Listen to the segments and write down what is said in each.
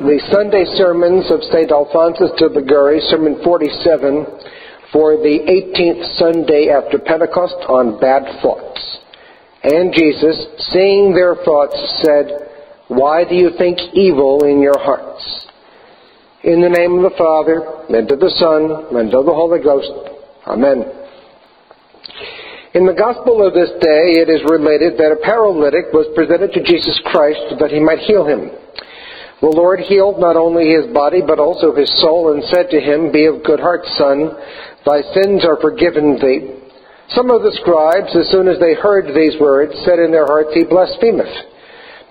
the Sunday sermons of St. Alphonsus de Liguori, Sermon 47, for the 18th Sunday after Pentecost on bad thoughts. And Jesus, seeing their thoughts, said, Why do you think evil in your hearts? In the name of the Father, and of the Son, and of the Holy Ghost. Amen. In the Gospel of this day, it is related that a paralytic was presented to Jesus Christ that he might heal him. The Lord healed not only his body, but also his soul, and said to him, Be of good heart, son, thy sins are forgiven thee. Some of the scribes, as soon as they heard these words, said in their hearts, He blasphemeth.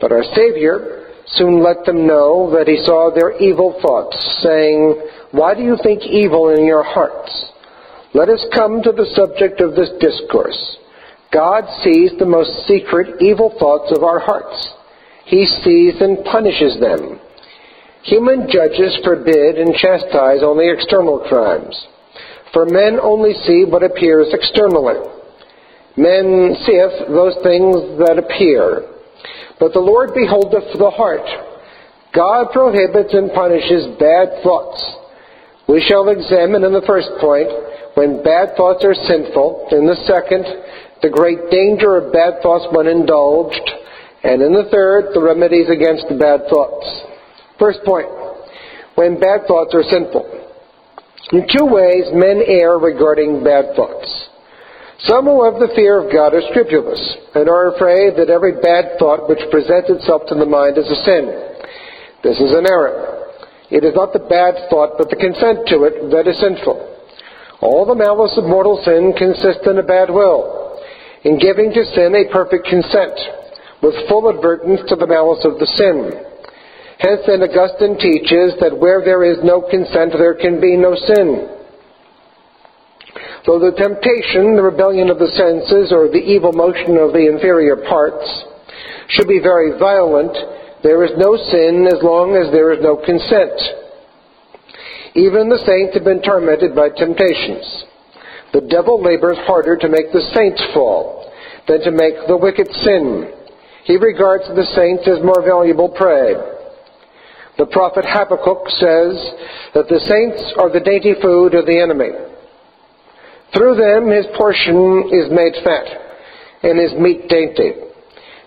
But our Savior, soon let them know that he saw their evil thoughts, saying, Why do you think evil in your hearts? Let us come to the subject of this discourse. God sees the most secret evil thoughts of our hearts. He sees and punishes them. Human judges forbid and chastise only external crimes, for men only see what appears externally. Men seeth those things that appear, but the Lord beholdeth the heart. God prohibits and punishes bad thoughts. We shall examine in the first point when bad thoughts are sinful, in the second, the great danger of bad thoughts when indulged, and in the third, the remedies against the bad thoughts. First point, when bad thoughts are sinful. In two ways, men err regarding bad thoughts. Some who have the fear of God are scrupulous and are afraid that every bad thought which presents itself to the mind is a sin. This is an error. It is not the bad thought, but the consent to it that is sinful. All the malice of mortal sin consists in a bad will, in giving to sin a perfect consent, with full advertence to the malice of the sin. Hence, St. Augustine teaches that where there is no consent, there can be no sin. Though the temptation, the rebellion of the senses, or the evil motion of the inferior parts should be very violent, there is no sin as long as there is no consent. Even the saints have been tormented by temptations. The devil labors harder to make the saints fall than to make the wicked sin. He regards the saints as more valuable prey. The prophet Habakkuk says that the saints are the dainty food of the enemy. Through them his portion is made fat, and his meat dainty.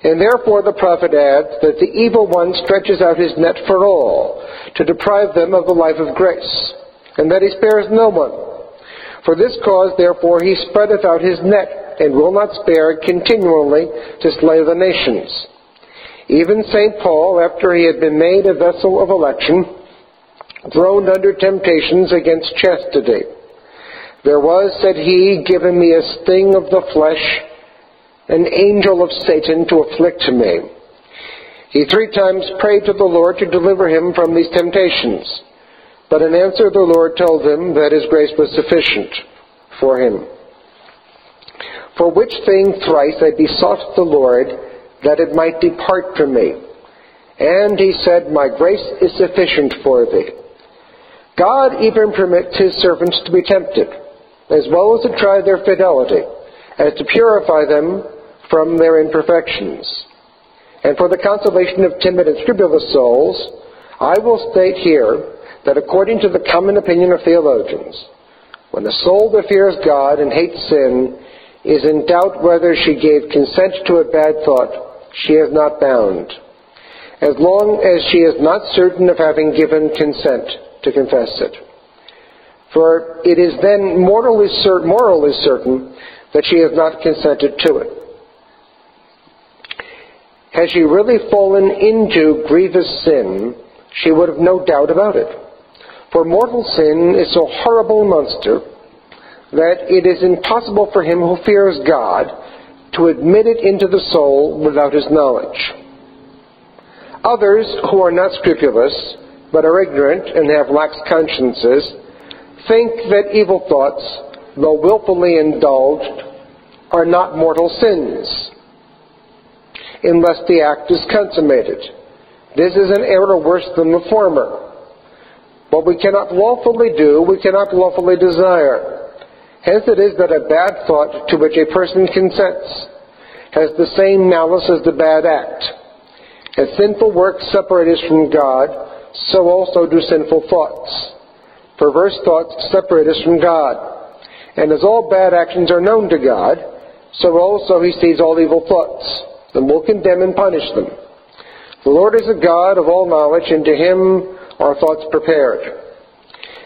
And therefore the prophet adds that the evil one stretches out his net for all, to deprive them of the life of grace, and that he spares no one. For this cause, therefore, he spreadeth out his net, and will not spare continually to slay the nations. Even St. Paul, after he had been made a vessel of election, groaned under temptations against chastity. There was, said he, given me a sting of the flesh, an angel of Satan to afflict me. He three times prayed to the Lord to deliver him from these temptations. But in answer, the Lord told him that his grace was sufficient for him. For which thing thrice I besought the Lord that it might depart from me. And he said, My grace is sufficient for thee. God even permits his servants to be tempted as well as to try their fidelity, as to purify them from their imperfections. And for the consolation of timid and scrupulous souls, I will state here that according to the common opinion of theologians, when a soul that fears God and hates sin is in doubt whether she gave consent to a bad thought, she is not bound, as long as she is not certain of having given consent to confess it for it is then morally, cer- morally certain that she has not consented to it. Had she really fallen into grievous sin, she would have no doubt about it. For mortal sin is so horrible a monster that it is impossible for him who fears God to admit it into the soul without his knowledge. Others who are not scrupulous, but are ignorant and have lax consciences, think that evil thoughts, though wilfully indulged, are not mortal sins, unless the act is consummated. This is an error worse than the former. What we cannot lawfully do, we cannot lawfully desire. Hence it is that a bad thought to which a person consents has the same malice as the bad act. As sinful works separate us from God, so also do sinful thoughts. Perverse thoughts separate us from God. And as all bad actions are known to God, so also he sees all evil thoughts, and will condemn and punish them. The Lord is a God of all knowledge, and to him are thoughts prepared.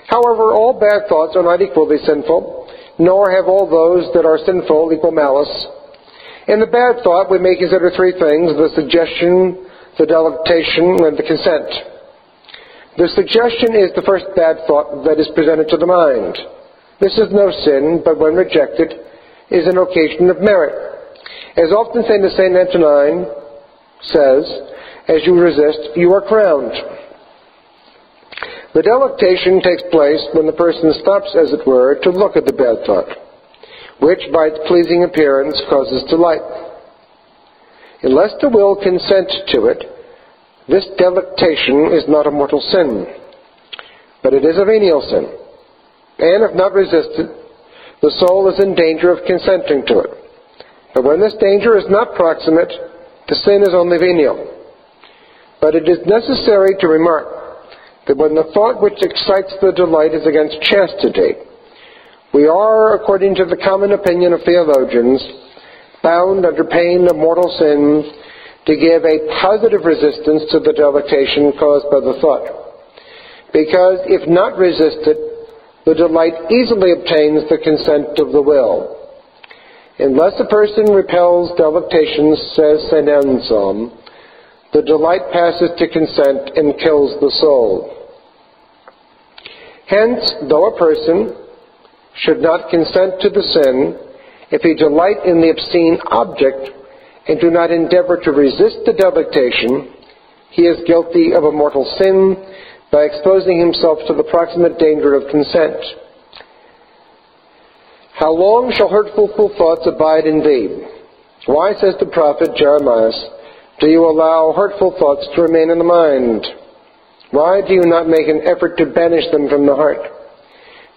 However, all bad thoughts are not equally sinful, nor have all those that are sinful equal malice. In the bad thought, we may consider three things the suggestion, the delectation, and the consent. The suggestion is the first bad thought that is presented to the mind. This is no sin, but when rejected, is an occasion of merit. As often St. Antonine says, as you resist, you are crowned. The delectation takes place when the person stops, as it were, to look at the bad thought, which, by its pleasing appearance, causes delight. Unless the will consent to it, this delectation is not a mortal sin, but it is a venial sin. And if not resisted, the soul is in danger of consenting to it. But when this danger is not proximate, the sin is only venial. But it is necessary to remark that when the thought which excites the delight is against chastity, we are, according to the common opinion of theologians, bound under pain of mortal sin to give a positive resistance to the delectation caused by the thought. Because if not resisted, the delight easily obtains the consent of the will. Unless a person repels delectation, says St. Anselm, the delight passes to consent and kills the soul. Hence, though a person should not consent to the sin, if he delight in the obscene object and do not endeavor to resist the delectation, he is guilty of a mortal sin by exposing himself to the proximate danger of consent. How long shall hurtful thoughts abide in thee? Why, says the prophet Jeremiah, do you allow hurtful thoughts to remain in the mind? Why do you not make an effort to banish them from the heart?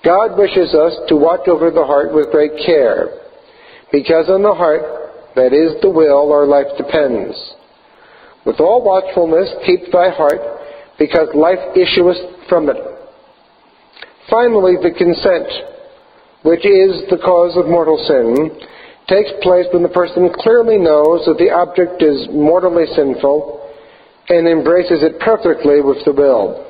God wishes us to watch over the heart with great care, because on the heart, that is the will, our life depends. With all watchfulness, keep thy heart, because life issueth from it. Finally, the consent, which is the cause of mortal sin, takes place when the person clearly knows that the object is mortally sinful and embraces it perfectly with the will.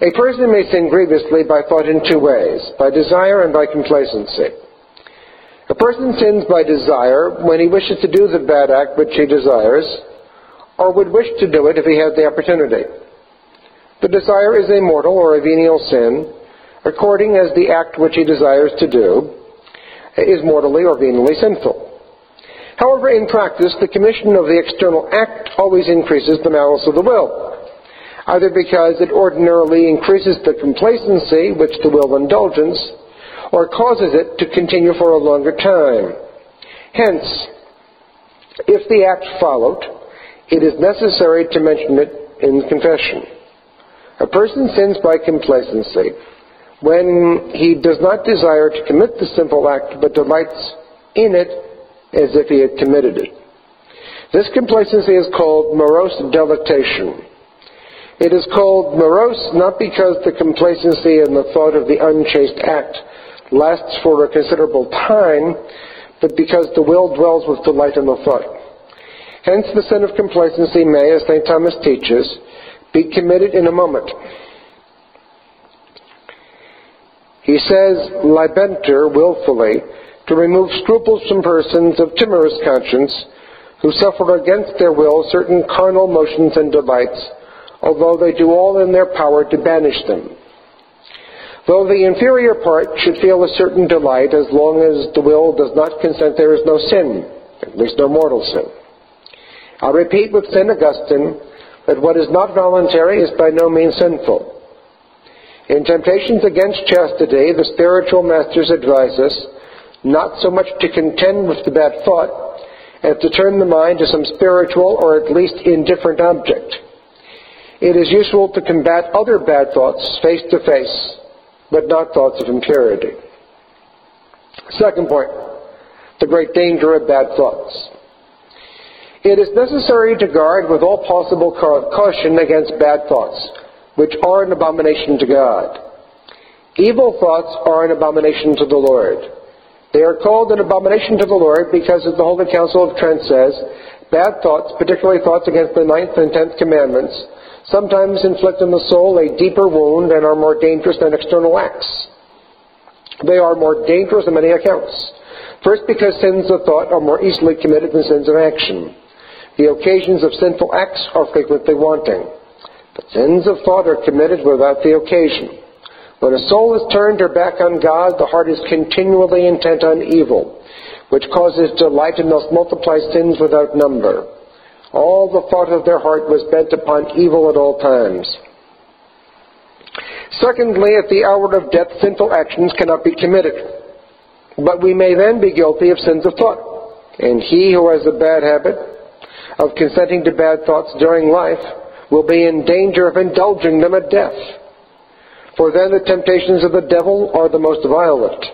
A person may sin grievously by thought in two ways, by desire and by complacency. A person sins by desire when he wishes to do the bad act which he desires, or would wish to do it if he had the opportunity. The desire is a mortal or a venial sin, according as the act which he desires to do is mortally or venially sinful. However, in practice, the commission of the external act always increases the malice of the will, either because it ordinarily increases the complacency which the will indulges, or causes it to continue for a longer time. Hence, if the act followed, it is necessary to mention it in confession. A person sins by complacency when he does not desire to commit the simple act but delights in it as if he had committed it. This complacency is called morose delectation. It is called morose not because the complacency and the thought of the unchaste act lasts for a considerable time, but because the will dwells with delight in the thought. Hence, the sin of complacency may, as St. Thomas teaches, be committed in a moment. He says, libenter willfully, to remove scruples from persons of timorous conscience who suffer against their will certain carnal motions and delights, although they do all in their power to banish them. Though the inferior part should feel a certain delight, as long as the will does not consent, there is no sin, at least no mortal sin. I repeat with St. Augustine that what is not voluntary is by no means sinful. In Temptations Against Chastity, the spiritual masters advise us not so much to contend with the bad thought as to turn the mind to some spiritual or at least indifferent object. It is useful to combat other bad thoughts face to face, but not thoughts of impurity. Second point, the great danger of bad thoughts. It is necessary to guard with all possible caution against bad thoughts, which are an abomination to God. Evil thoughts are an abomination to the Lord. They are called an abomination to the Lord because, as the Holy Council of Trent says, bad thoughts, particularly thoughts against the ninth and tenth commandments, sometimes inflict on the soul a deeper wound and are more dangerous than external acts. They are more dangerous on many accounts. First, because sins of thought are more easily committed than sins of action. The occasions of sinful acts are frequently wanting. Sins of thought are committed without the occasion. When a soul is turned her back on God, the heart is continually intent on evil, which causes delight and thus multiplies sins without number. All the thought of their heart was bent upon evil at all times. Secondly, at the hour of death, sinful actions cannot be committed. But we may then be guilty of sins of thought. And he who has a bad habit of consenting to bad thoughts during life will be in danger of indulging them at death. For then the temptations of the devil are the most violent.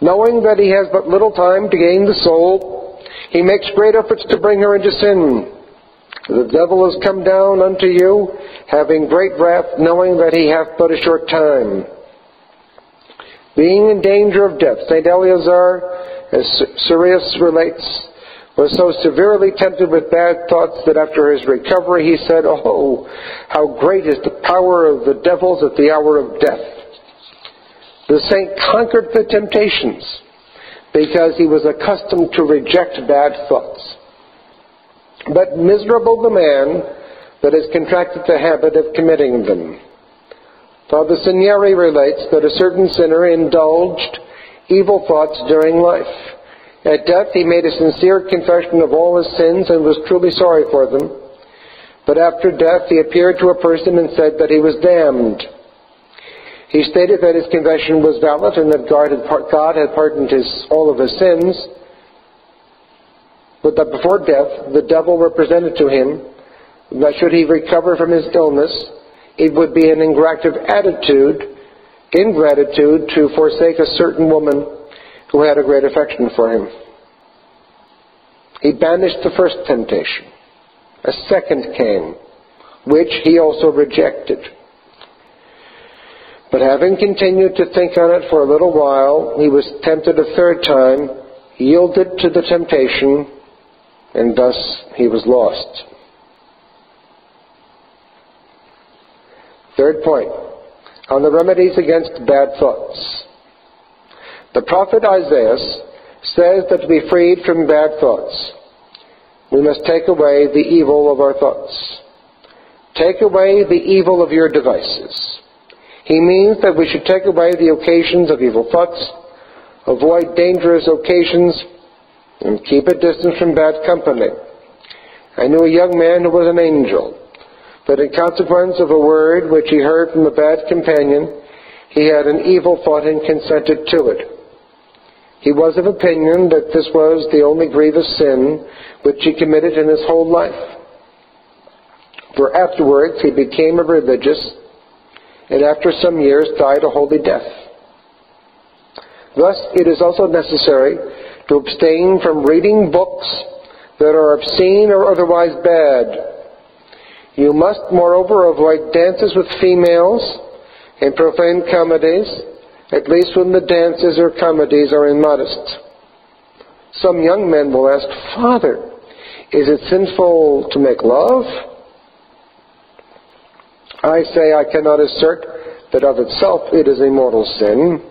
Knowing that he has but little time to gain the soul, he makes great efforts to bring her into sin. The devil is come down unto you, having great wrath, knowing that he hath but a short time. Being in danger of death, St. Eleazar, as Surius relates, was so severely tempted with bad thoughts that after his recovery he said, Oh, how great is the power of the devils at the hour of death. The saint conquered the temptations because he was accustomed to reject bad thoughts. But miserable the man that has contracted the habit of committing them. Father Segneri relates that a certain sinner indulged evil thoughts during life. At death, he made a sincere confession of all his sins and was truly sorry for them. But after death, he appeared to a person and said that he was damned. He stated that his confession was valid and that God had, God had pardoned his, all of his sins, but that before death, the devil represented to him that should he recover from his illness, it would be an ingratitude attitude, ingratitude to forsake a certain woman who had a great affection for him. He banished the first temptation. A second came, which he also rejected. But having continued to think on it for a little while, he was tempted a third time, yielded to the temptation, and thus he was lost. Third point on the remedies against bad thoughts. The prophet Isaiah says that to be freed from bad thoughts, we must take away the evil of our thoughts. Take away the evil of your devices. He means that we should take away the occasions of evil thoughts, avoid dangerous occasions, and keep a distance from bad company. I knew a young man who was an angel, but in consequence of a word which he heard from a bad companion, he had an evil thought and consented to it. He was of opinion that this was the only grievous sin which he committed in his whole life. For afterwards he became a religious, and after some years died a holy death. Thus it is also necessary to abstain from reading books that are obscene or otherwise bad. You must, moreover, avoid dances with females and profane comedies, at least when the dances or comedies are immodest. Some young men will ask, Father, is it sinful to make love? I say I cannot assert that of itself it is a mortal sin,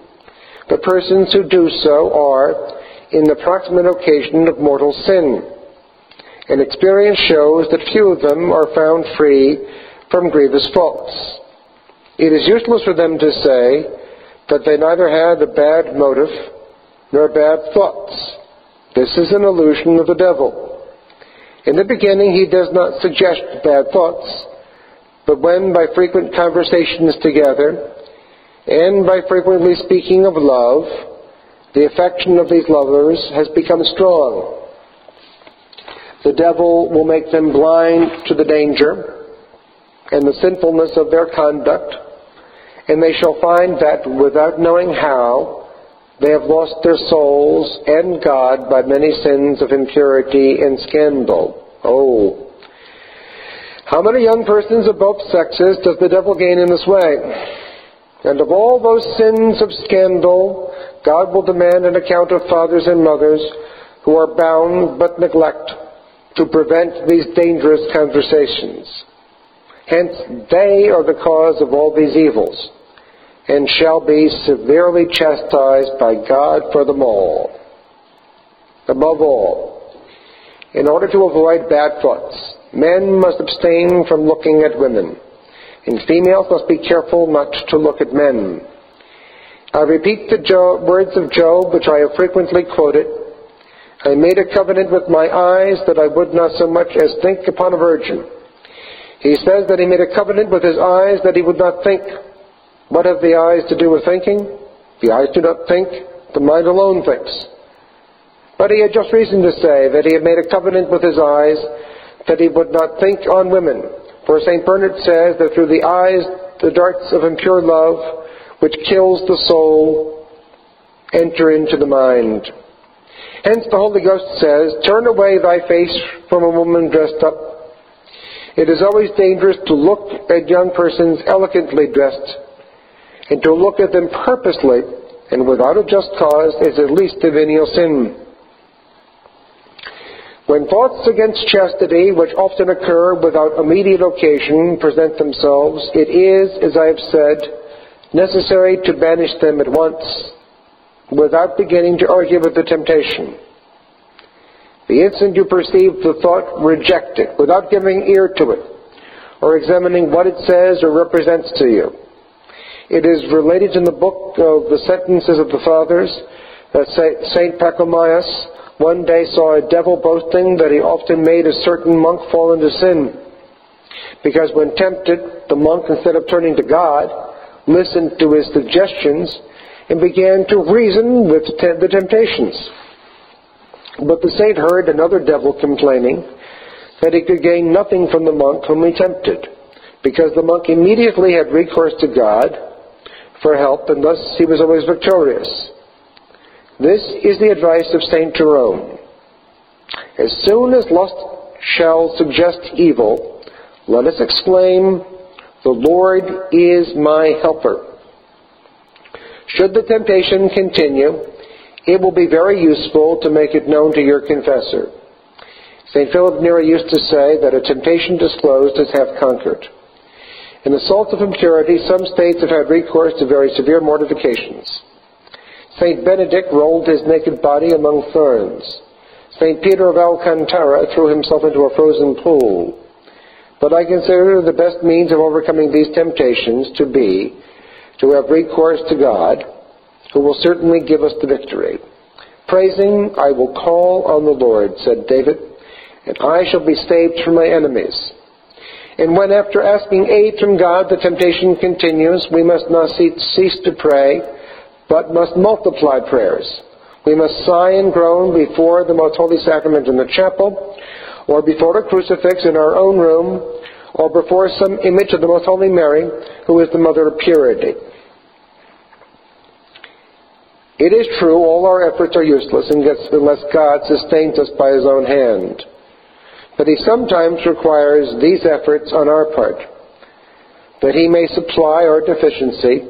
but persons who do so are in the proximate occasion of mortal sin. And experience shows that few of them are found free from grievous faults. It is useless for them to say, that they neither had a bad motive nor bad thoughts. This is an illusion of the devil. In the beginning, he does not suggest bad thoughts, but when by frequent conversations together and by frequently speaking of love, the affection of these lovers has become strong. The devil will make them blind to the danger and the sinfulness of their conduct and they shall find that without knowing how, They have lost their souls and God by many sins of impurity and scandal. Oh. How many young persons of both sexes does the devil gain in this way? And of all those sins of scandal, God will demand an account of fathers and mothers who are bound but neglect to prevent these dangerous conversations. Hence, they are the cause of all these evils, and shall be severely chastised by God for them all. Above all, in order to avoid bad thoughts, men must abstain from looking at women, and females must be careful not to look at men. I repeat the Job, words of Job, which I have frequently quoted. I made a covenant with my eyes that I would not so much as think upon a virgin. He says that he made a covenant with his eyes that he would not think. What have the eyes to do with thinking? The eyes do not think, the mind alone thinks. But he had just reason to say that he had made a covenant with his eyes that he would not think on women. For St. Bernard says that through the eyes the darts of impure love, which kills the soul, enter into the mind. Hence the Holy Ghost says, Turn away thy face from a woman dressed up it is always dangerous to look at young persons elegantly dressed, and to look at them purposely and without a just cause is at least a venial sin. When thoughts against chastity, which often occur without immediate occasion, present themselves, it is, as I have said, necessary to banish them at once, without beginning to argue with the temptation. The instant you perceive the thought, reject it without giving ear to it or examining what it says or represents to you. It is related in the book of the sentences of the fathers that Saint Pachomius one day saw a devil boasting that he often made a certain monk fall into sin. Because when tempted, the monk, instead of turning to God, listened to his suggestions and began to reason with the temptations. But the saint heard another devil complaining that he could gain nothing from the monk whom he tempted, because the monk immediately had recourse to God for help, and thus he was always victorious. This is the advice of St. Jerome. As soon as lust shall suggest evil, let us exclaim, The Lord is my helper. Should the temptation continue, it will be very useful to make it known to your confessor. St. Philip Neri used to say that a temptation disclosed is half conquered. In the salt of impurity, some states have had recourse to very severe mortifications. St. Benedict rolled his naked body among ferns. St. Peter of Alcantara threw himself into a frozen pool. But I consider the best means of overcoming these temptations to be to have recourse to God who will certainly give us the victory. Praising, I will call on the Lord, said David, and I shall be saved from my enemies. And when after asking aid from God the temptation continues, we must not cease to pray, but must multiply prayers. We must sigh and groan before the most holy sacrament in the chapel, or before a crucifix in our own room, or before some image of the most holy Mary, who is the mother of purity. It is true, all our efforts are useless unless God sustains us by His own hand. But He sometimes requires these efforts on our part, that He may supply our deficiency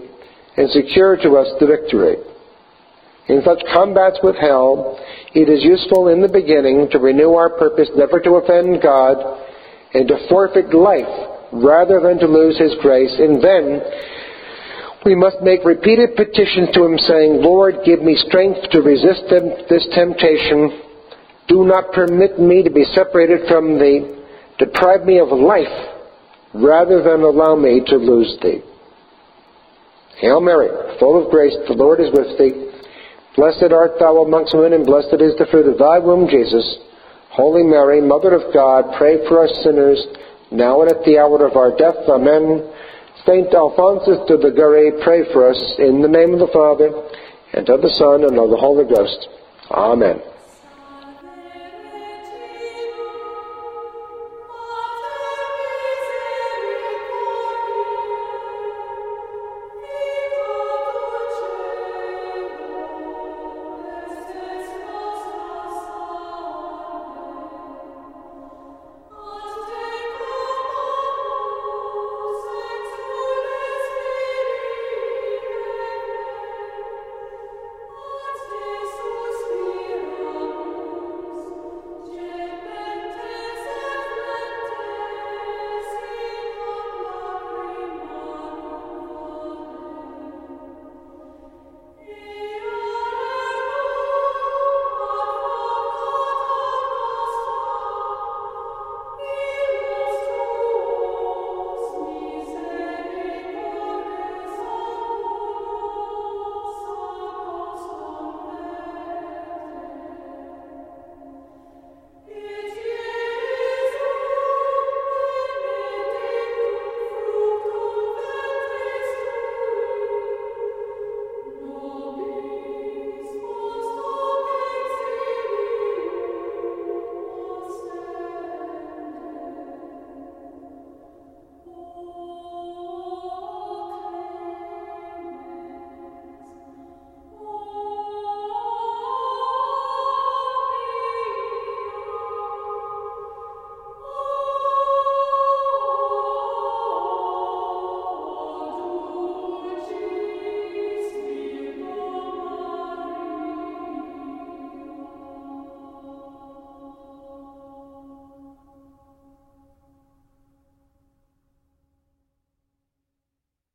and secure to us the victory. In such combats with hell, it is useful in the beginning to renew our purpose never to offend God and to forfeit life rather than to lose His grace, and then we must make repeated petitions to Him saying, Lord, give me strength to resist this temptation. Do not permit me to be separated from Thee. Deprive me of life rather than allow me to lose Thee. Hail Mary, full of grace, the Lord is with Thee. Blessed art Thou amongst women, and blessed is the fruit of Thy womb, Jesus. Holy Mary, Mother of God, pray for us sinners, now and at the hour of our death. Amen. Saint Alphonsus de Liguori, pray for us in the name of the Father, and of the Son, and of the Holy Ghost. Amen.